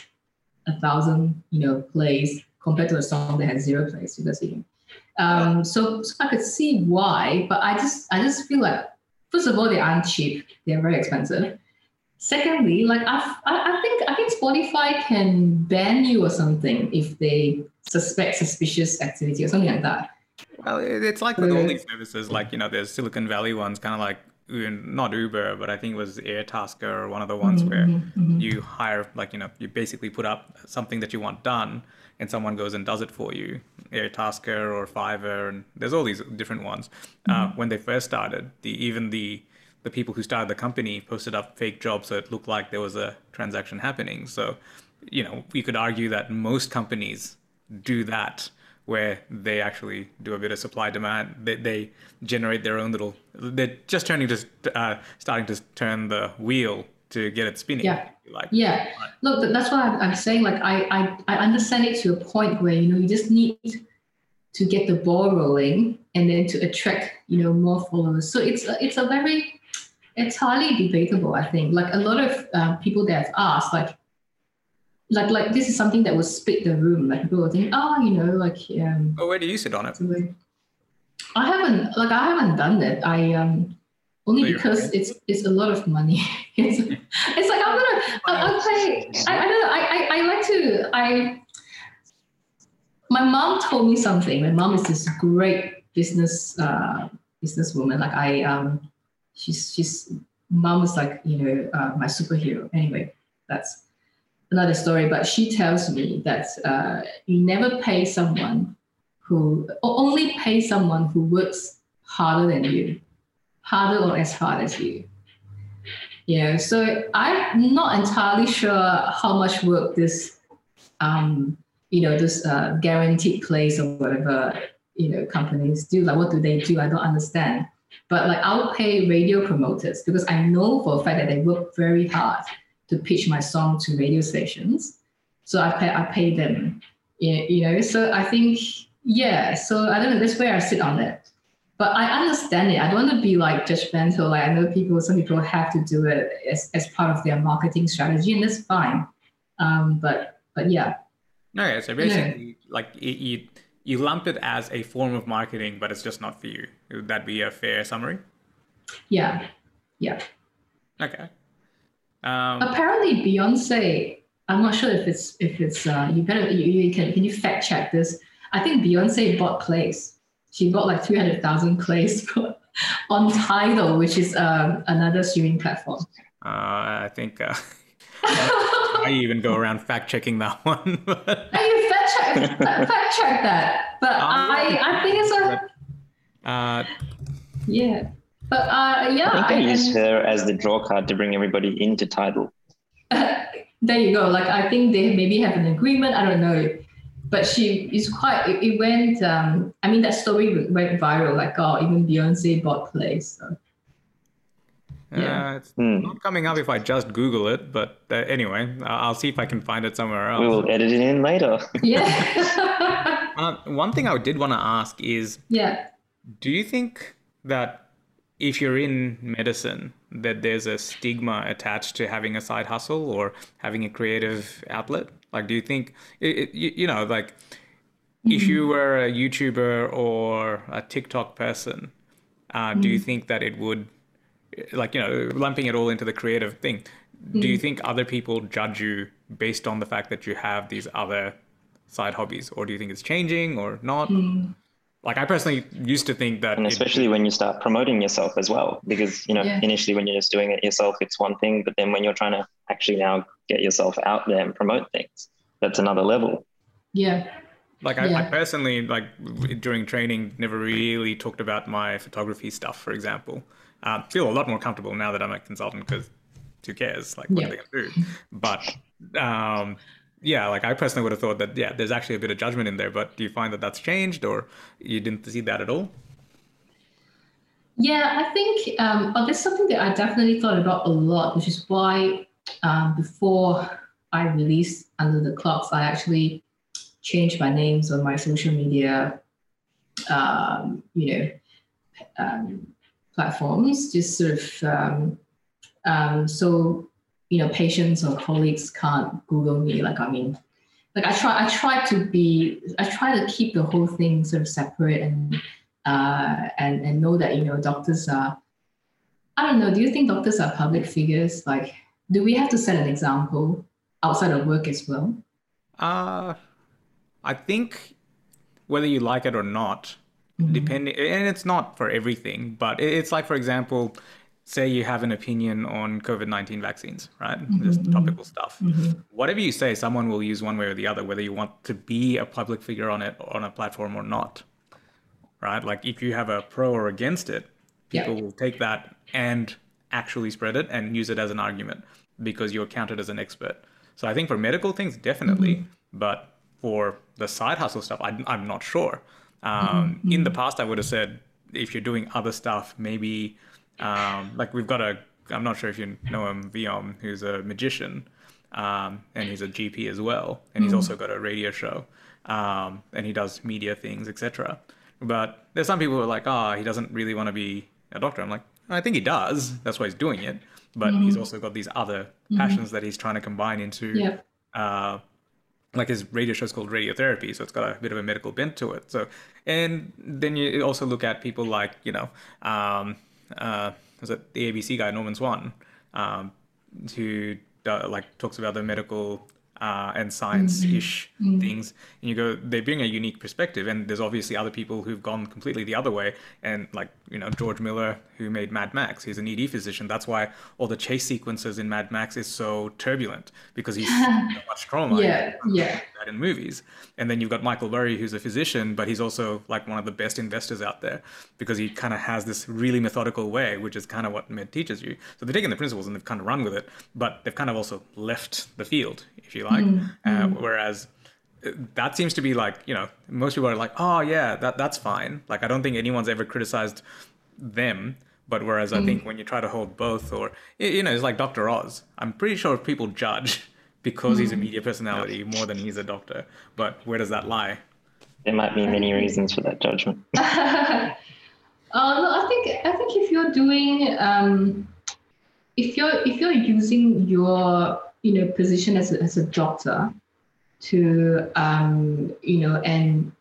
a thousand, you know, plays compared to a song that has zero plays because you know. Um, so, so I could see why, but I just I just feel like first of all they aren't cheap; they're very expensive. Secondly, like I, I I think I think Spotify can ban you or something if they suspect suspicious activity or something like that. Well, it's like with all these services, like you know, there's Silicon Valley ones, kind of like not Uber, but I think it was Airtasker or one of the ones Mhm, where mhm, mhm. you hire, like you know, you basically put up something that you want done, and someone goes and does it for you. Airtasker or Fiverr, and there's all these different ones. Uh, when they first started, the even the the people who started the company posted up fake jobs so it looked like there was a transaction happening. So, you know, we could argue that most companies do that where they actually do a bit of supply demand. They, they generate their own little. They're just turning to uh, starting to turn the wheel to get it spinning. Yeah. Like Yeah, look, that's why I'm, I'm saying. Like, I, I, I understand it to a point where you know you just need to get the ball rolling and then to attract you know more followers. So it's a, it's a very it's highly debatable. I think. Like a lot of um, people that have asked, like like like this is something that will split the room. Like people will think, oh, you know, like um. Oh, where do you sit on it? I haven't like I haven't done that. I um only because it's it's a lot of money. (laughs) it's, it's like I'm gonna I, I'll pay. I, I don't know. I, I I like to I. My mom told me something. My mom is this great business uh, businesswoman. Like I um, she's she's mom is like you know uh, my superhero. Anyway, that's another story. But she tells me that uh, you never pay someone who only pay someone who works harder than you, harder or as hard as you. Yeah, so I'm not entirely sure how much work this, um, you know, this uh, guaranteed place or whatever, you know, companies do. Like, what do they do? I don't understand. But like, I'll pay radio promoters because I know for a fact that they work very hard to pitch my song to radio stations. So I pay, I pay them, you know. So I think yeah, so I don't know. That's where I sit on it. But I understand it. I don't want to be like judgmental. Like I know people, some people have to do it as, as part of their marketing strategy, and that's fine. Um, but but yeah. No, yeah. So basically, yeah. like you you lump it as a form of marketing, but it's just not for you. Would that be a fair summary? Yeah. Yeah. Okay. Um, Apparently, Beyonce. I'm not sure if it's if it's. Uh, you better you, you can can you fact check this? I think Beyonce bought plays. She bought like 300,000 plays (laughs) on Tidal, which is um, another streaming platform. Uh, I think uh, (laughs) I even go around fact checking that (laughs) one. I fact check, fact check that, but um, I, I think it's a. Uh, yeah, but uh, yeah. I think they used her as the draw card to bring everybody into Tidal. there you go. Like I think they maybe have an agreement. I don't know but she is quite it, it went um i mean that story went viral like oh even beyonce bought plays so. Yeah, uh, it's mm. not coming up if I just Google it, but uh, anyway, I'll see if I can find it somewhere else. We will edit it in later. (laughs) Yeah. (laughs) uh, one thing I did want to ask is, yeah, do you think that if you're in medicine, that there's a stigma attached to having a side hustle or having a creative outlet? Like, do you think, it, it, you, know, like mm-hmm. if you were a YouTuber or a TikTok person, uh, mm-hmm. do you mm-hmm. think that it would, like, you know, lumping it all into the creative thing, mm-hmm. do you mm-hmm. think other people judge you based on the fact that you have these other side hobbies? Or do you think it's changing or not? Like I personally used to think that, and especially it, when you start promoting yourself as well, because you know yeah. initially when you're just doing it yourself, it's one thing, but then when you're trying to actually now get yourself out there and promote things, that's another level. Yeah. Like I, yeah. I personally, like during training, never really talked about my photography stuff. For example, uh, feel a lot more comfortable now that I'm a consultant because who cares? Like what yeah. are they gonna do? But um, yeah, like I personally would have thought that yeah, there's actually a bit of judgment in there. But do you find that that's changed, or you didn't see that at all? Yeah, I think um, oh, there's something that I definitely thought about a lot, which is why um, before I released Under the Clocks, I actually changed my names on my social media, um, you know, um, platforms, just sort of um, um, so you know patients or colleagues can't google me like i mean like i try i try to be i try to keep the whole thing sort of separate and uh, and and know that you know doctors are i don't know do you think doctors are public figures like do we have to set an example outside of work as well uh i think whether you like it or not mm-hmm. depending and it's not for everything but it's like for example say you have an opinion on COVID 19 vaccines, right? Mm-hmm, Just mm-hmm. topical stuff. Mm-hmm. Whatever you say, someone will use one way or the other, whether you want to be a public figure on it, on a platform or not, right? Like if you have a pro or against it, people yeah. will take that and actually spread it and use it as an argument because you're counted as an expert. So I think for medical things, definitely, mm-hmm. but for the side hustle stuff, I, am not sure. Um, in the mm-hmm. past, I would have said if you're doing other stuff, maybe um, like we've got a, I'm not sure if you know him, Vyom, who's a magician, um, and he's a GP as well, and he's mm. also got a radio show, um, and he does media things, etc. But there's some people who are like, oh, he doesn't really want to be a doctor. I'm like, I think he does. That's why he's doing it. But mm-hmm. he's also got these other mm-hmm. passions mm-hmm. that he's trying to combine into yep. uh, like his radio show is called Radiotherapy, so it's got a bit of a medical bent to it. So, and then you also look at people like you know, um, uh, was it the ABC guy Norman Swan, um, who uh, like talks about the medical uh, and science-ish Mm-hmm. Mm. things and you go they bring a unique perspective and there's obviously other people who've gone completely the other way and like you know george miller who made mad max he's an ed physician that's why all the chase sequences in mad max is so turbulent because he's (laughs) so much trauma Yeah, yeah. that in movies. And then you've got Michael Burry, who's a physician, but he's also like one of the best investors out there because he kind of has this really methodical way, which is kind of what med teaches you. So they've taken the principles and they've kind of run with it, but they've kind of also left the field, if you like. Uh, whereas uh, that seems to be like, you know, most people are like, oh, yeah, that, that's fine. Like, I don't think anyone's ever criticized them. But whereas I think when you try to hold both, or, you know, it's like Dr. Oz, I'm pretty sure people judge (laughs) because he's a media personality more than he's a doctor. But where does that lie? There might be many reasons for that judgment. (laughs) uh, no, I think I think if you're doing um, if you're if you're using your you know position as a, as a doctor to um, you know and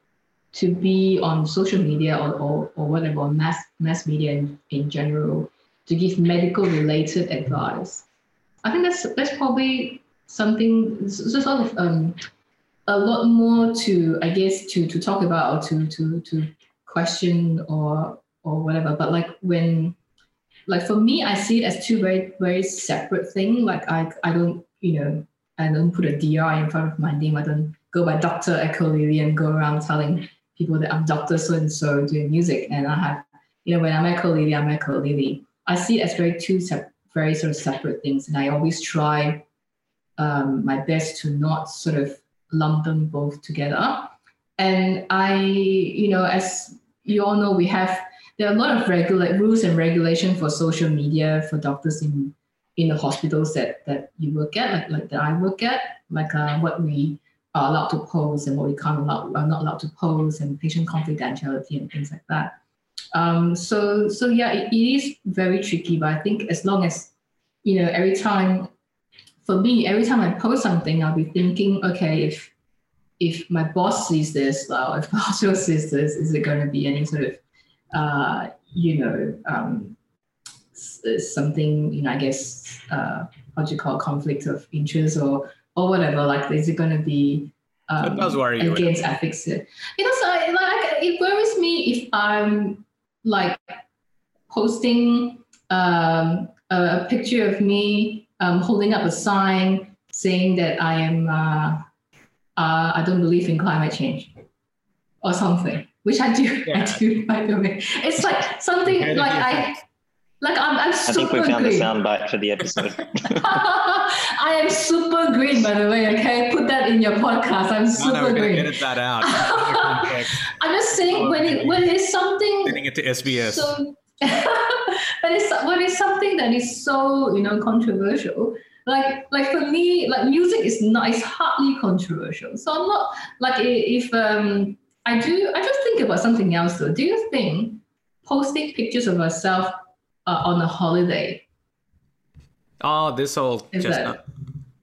to be on social media or, or, or whatever mass mass media in, in general to give medical related advice. I think that's that's probably something s- s- sort of um, a lot more to i guess to to talk about or to to to question or or whatever. But like when like for me i see it as two very very separate things like i i don't you know i don't put a dr in front of my name. I don't go by dr Echolily and go around telling people that i'm dr so and so doing music. And i have you know when i'm Echolily i'm Echolily. I see it as very two very sort of separate things. And i always try um, my best to not sort of lump them both together. And i you know as you all know we have there are a lot of regular rules and regulation for social media for doctors in in the hospitals that that you work at like, like that i work at like uh, what we are allowed to post and what we can't allow are not allowed to post and patient confidentiality and things like that. Um, so so yeah it, it is very tricky but i think as long as you know every time for me every time i post something i'll be thinking okay if if my boss sees this (laughs) well if the hospital sees this is it going to be any sort of uh, you know um, s- something you know i guess uh, what do you call conflict of interest or or whatever like is it going to be um, It does worry you. against ethics you know so I- like it worries me if i'm like posting um, a, a picture of me um, holding up a sign saying that i am uh, uh, i don't believe in climate change or something which i do (laughs) Yeah. i do by the way it's like something like i like i'm, I'm super I think we found green the soundbite for the episode. (laughs) I am super green, by the way. Okay, put that in your podcast. I'm No, super no, we're gonna green. edit that out. (laughs) I'm just saying when it when it's something Sending it to SBS. so (laughs) when it's when it's something that is so you know controversial. Like like for me, like music is not is hardly controversial. So I'm not like if um I do I just think about something else though. Do you think posting pictures of yourself uh, on a holiday oh, this all Is chestnut.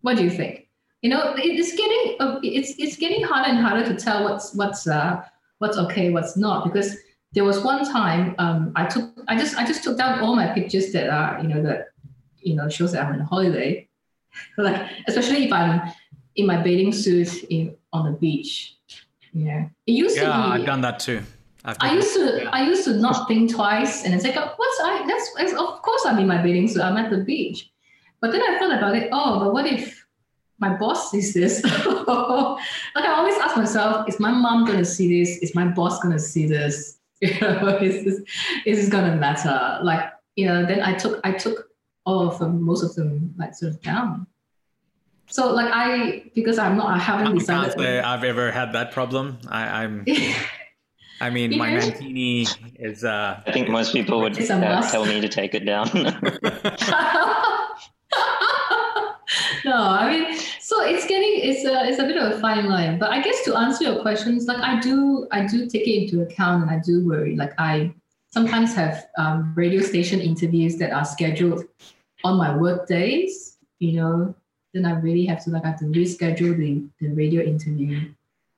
What do you think? You know, it's getting uh, it's it's getting harder and harder to tell what's what's uh, what's okay, what's not. Because there was one time um, I took I just I just took down all my pictures that are you know that you know shows that I'm on a holiday, (laughs) like especially if I'm in my bathing suit in on the beach. Yeah, it used Yeah, to be. Yeah, I've done that too. I used to yeah. I used to not think twice and it's like what's I that's of course I'm in my bathing suit I'm at the beach but then I thought about it oh but what if my boss sees this (laughs) like I always ask myself is my mom gonna see this is my boss gonna see this (laughs) you know is this is this gonna matter like you know then I took I took all of them most of them like sort of down so like I because I'm not I haven't I can't decided say I've ever had that problem. I, I'm. (laughs) I mean, You my know? Mancini is. uh I think most people would It's uh, tell me to take it down. (laughs) no, I mean, so it's getting it's a it's a bit of a fine line. But I guess to answer your questions, like I do I do take it into account and I do worry. Like I sometimes have um, radio station interviews that are scheduled on my work days, you know, then I really have to like I have to reschedule the, the radio interview,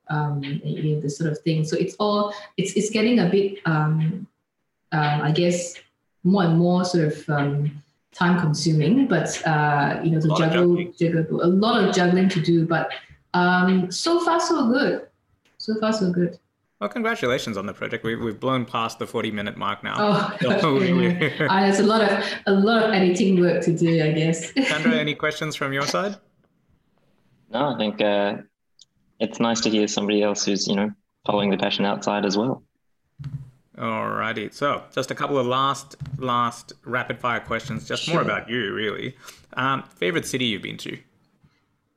um, and, you know, the sort of thing. So it's all it's it's getting a bit um, um, I guess more and more sort of um, time consuming, but uh, you know to juggle, juggle a lot of juggling to do. But um, so far so good. So far so good. Well, congratulations on the project. We've, we've blown past the 40 minute mark now. Oh, (laughs) gosh, (laughs) yeah. uh, there's a lot of a lot of editing work to do, I guess. (laughs) Chandra, any questions from your side? No, I think uh, it's nice to hear somebody else who's, you know, following the passion outside as well. Alrighty. So, just a couple of last last rapid fire questions, just sure. more about you, really. Um, favorite city you've been to?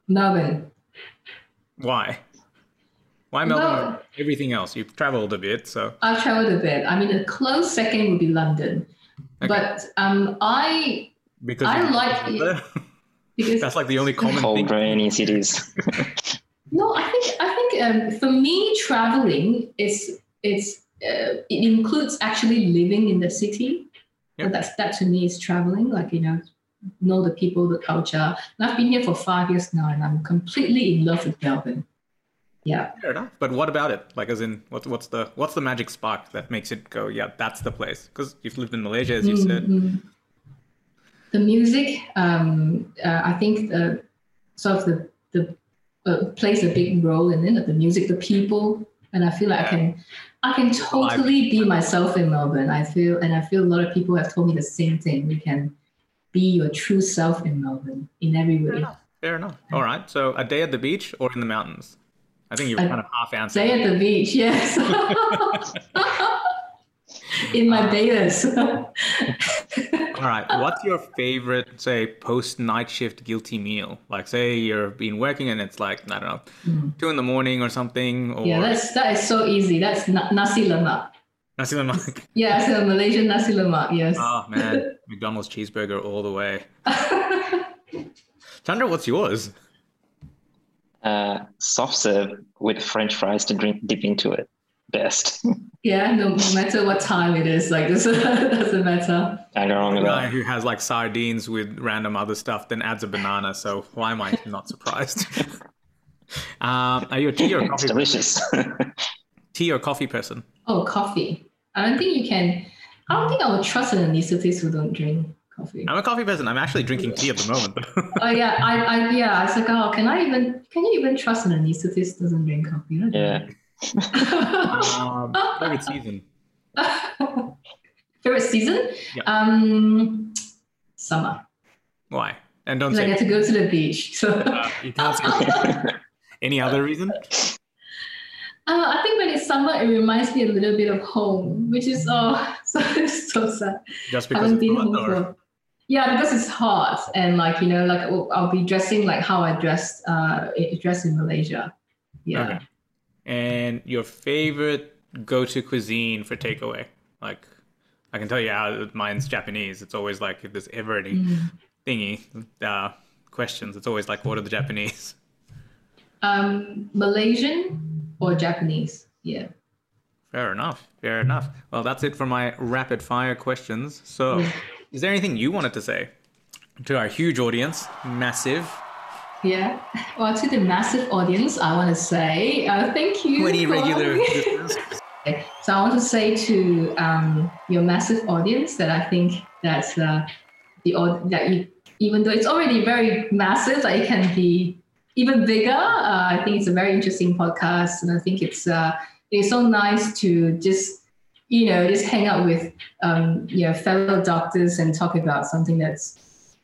Melbourne. Why? Why Melbourne? No, everything else. You've traveled a bit, so. I've traveled a bit. I mean, a close second would be London, okay. but um, I because I like it, (laughs) because that's like the only (laughs) common cold, thing. rainy cities. (laughs) no, I think I think um, for me, traveling is it's uh, it includes actually living in the city. Yep. That's that to me is traveling. Like you know, know the people, the culture. And I've been here for five years now, and I'm completely in love with Melbourne. Yeah. Fair enough. But what about it? Like, as in, what's what's the what's the magic spark that makes it go? Yeah, that's the place. Because you've lived in Malaysia, as you mm-hmm. said. The music, um, uh, I think, uh, sort of the the uh, plays a big role in it. The music, the people, and I feel like yeah. I can I can totally be myself in Melbourne. I feel, and I feel a lot of people have told me the same thing. You can be your true self in Melbourne in every way. Fair enough. Fair enough. All right. So a day at the beach or in the mountains? I think you've kind of half answered. Day at the beach, yes. (laughs) in my Betas. (laughs) All right. What's your favorite, say, post night shift guilty meal? Like, say you're been working and it's like I don't know, mm. two in the morning or something. Or... Yeah, that's that is so easy. That's na- nasi lemak. Nasi lemak. (laughs) yeah, so Malaysian nasi lemak. Yes. Oh man, McDonald's cheeseburger all the way. (laughs) Chandra, what's yours? uh, soft serve with French fries to drink dip into it. Best. yeah, no, no, matter what time it is, like (laughs) this doesn't matter. I go wrong with guy who has like sardines with random other stuff, then adds a banana. So why am I not surprised? (laughs) um, are you a tea or (laughs) coffee? It's delicious. tea or coffee person? Oh, coffee. I don't think you can. I don't think I would trust an anesthetist who don't drink coffee. I'm a coffee person. I'm actually drinking tea at the moment. oh yeah, I, I yeah. I was like, oh, can I even? Can you even trust an anesthetist who doesn't drink coffee? Yeah. Um, favorite season. (laughs) favorite season? Yeah. Um, summer. Why? And don't say. I get to go to the beach. So uh, you can't say. (laughs) Any other reason? Uh, I think when it's summer, it reminds me a little bit of home, which is oh, (laughs) so, so sad. Just because it's hot, or? Yeah, because it's hot and like you know, like I'll be dressing like how I dressed uh dressed in Malaysia. Yeah. Okay. And your favorite go-to cuisine for takeaway? Like, I can tell you how mine's Japanese. It's always like if there's ever any mm. thingy uh, questions, it's always like, what are the Japanese? Um, Malaysian or Japanese? Yeah. Fair enough. Fair enough. Well, that's it for my rapid fire questions. So, is there anything you wanted to say to our huge audience? Massive. Yeah. Well, to the massive audience, I want to say uh, thank you. 20 regular. (laughs) So I want to say to um, your massive audience that I think that's uh, the that you, even though it's already very massive, that it can be even bigger. Uh, I think it's a very interesting podcast, and I think it's uh, it's so nice to just you know just hang out with um, you know fellow doctors and talk about something that's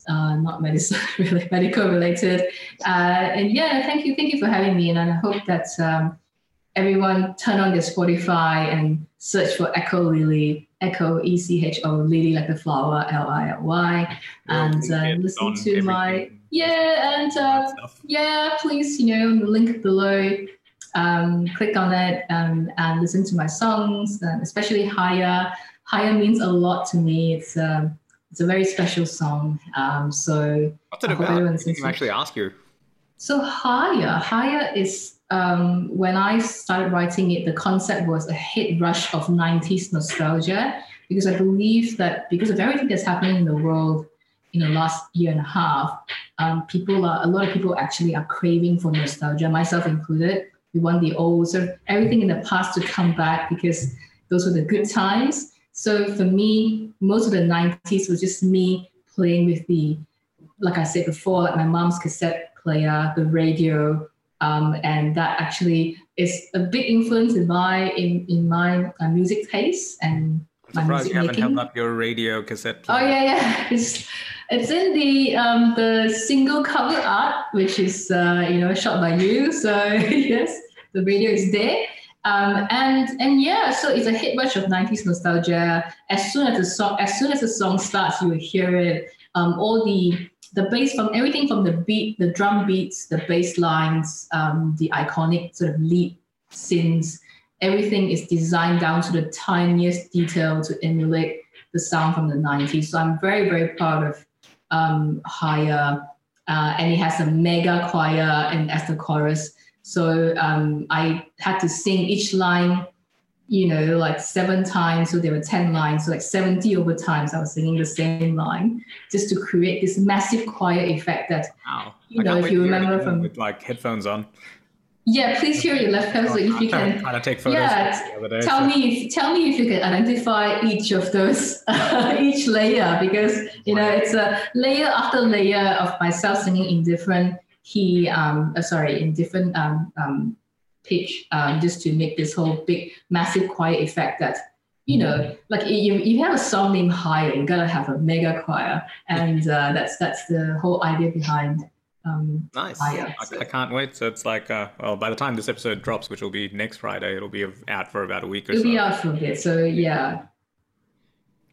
uh, not medicine (laughs) really medical related. Uh, and yeah, thank you, thank you for having me, and I hope that um, everyone turn on their Spotify and search for Echolily. Echo E C H O Lily like the flower L I L Y and uh, listen to my yeah and uh, yeah please you know the link below um, click on it and, and listen to my songs, and especially Higher. Higher means a lot to me. It's um, it's a very special song. Um, so what's it about? I can actually ask you. So Higher, Higher is um, when I started writing it. The concept was a hit rush of '90s nostalgia because I believe that because of everything that's happening in the world in the last year and a half, um, people are a lot of people actually are craving for nostalgia, myself included. We want the old sort of everything in the past to come back because those were the good times. So for me, most of the 90s was just me playing with the, like I said before, like my mom's cassette player, the radio, um, and that actually is a big influence in my in in my uh, music taste and my music you haven't held up your radio cassette. Player. Oh yeah, yeah. (laughs) It's it's in the um, the single cover art, which is uh, you know shot by you. So (laughs) yes, the radio is there. Um, and and yeah, so it's a hit bunch of 90s nostalgia. As soon as the song, as soon as the song starts, you hear it. Um, all the the bass from everything from the beat, the drum beats, the bass lines, um, the iconic sort of lead synths, everything is designed down to the tiniest detail to emulate the sound from the 90s. So I'm very, very proud of um, Higher. Uh, and it has a mega choir and as the chorus. So um, I had to sing each line, you know, like seven times. So there were 10 lines, so like 70 over times I was singing the same line just to create this massive choir effect that, wow. you know, if you remember from. With like headphones on. Yeah, please hear your left hand. So if you can, trying to take photos yeah, day, tell so. me, if, tell me if you can identify each of those, (laughs) each layer, because you know it's a layer after layer of myself singing in different he um, uh, sorry in different um, um, pitch um, just to make this whole big massive choir effect that you know like if you have a song named higher you gotta have a mega choir. And uh, that's that's the whole idea behind um, nice. Higher, so. I, I, can't wait. So it's like uh, well by the time this episode drops which will be next friday it'll be out for about a week or it'll so. it'll be out for a bit so yeah.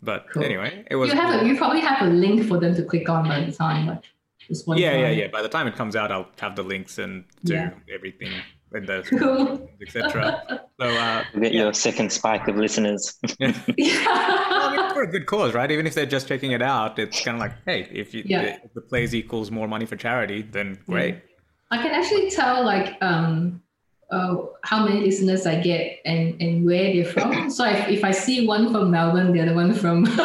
But cool. anyway it was you have a, you probably have a link for them to click on by the time like yeah, yeah, yeah. By the time it comes out, I'll have the links and to yeah. everything in the (laughs) cool. etc. So uh, you get yeah. your second spike of listeners. yeah. (laughs) well, I mean, for a good cause, right? Even if they're just checking it out, it's kind of like, hey, if, you, yeah. the, the plays equals more money for charity, then great. I can actually tell like um, uh, how many listeners I get and, and where they're from. (laughs) So if, if I see one from Melbourne, the other one from WA,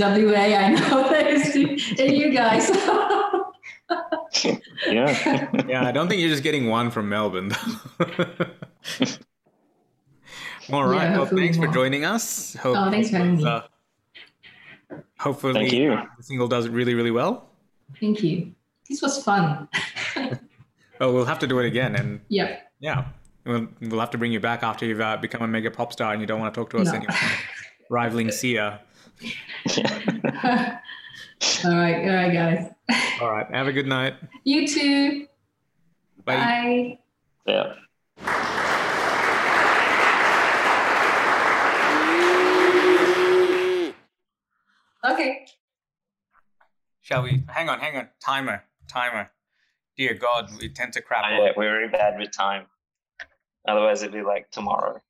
I know that it's you guys. Yeah. (laughs) yeah, I don't think you're just getting one from Melbourne. (laughs) All right. Yeah, well, thanks for joining us. Hope, oh, thanks for having me. Uh, hopefully, Thank you. the single does really, really well. Thank you. This was fun. (laughs) oh, we'll have to do it again. And yeah, yeah, we'll, we'll have to bring you back after you've uh, become a mega pop star and you don't want to talk to us no. anymore. Rivaling Sia. all right, all right, guys. All right. Have a good night. You too. Bye. Bye. Yeah. Okay. Shall we? Hang on, hang on. Timer, timer. Dear God, we tend to crap. Oh, yeah, we're very bad with time. Otherwise, it'd be like tomorrow.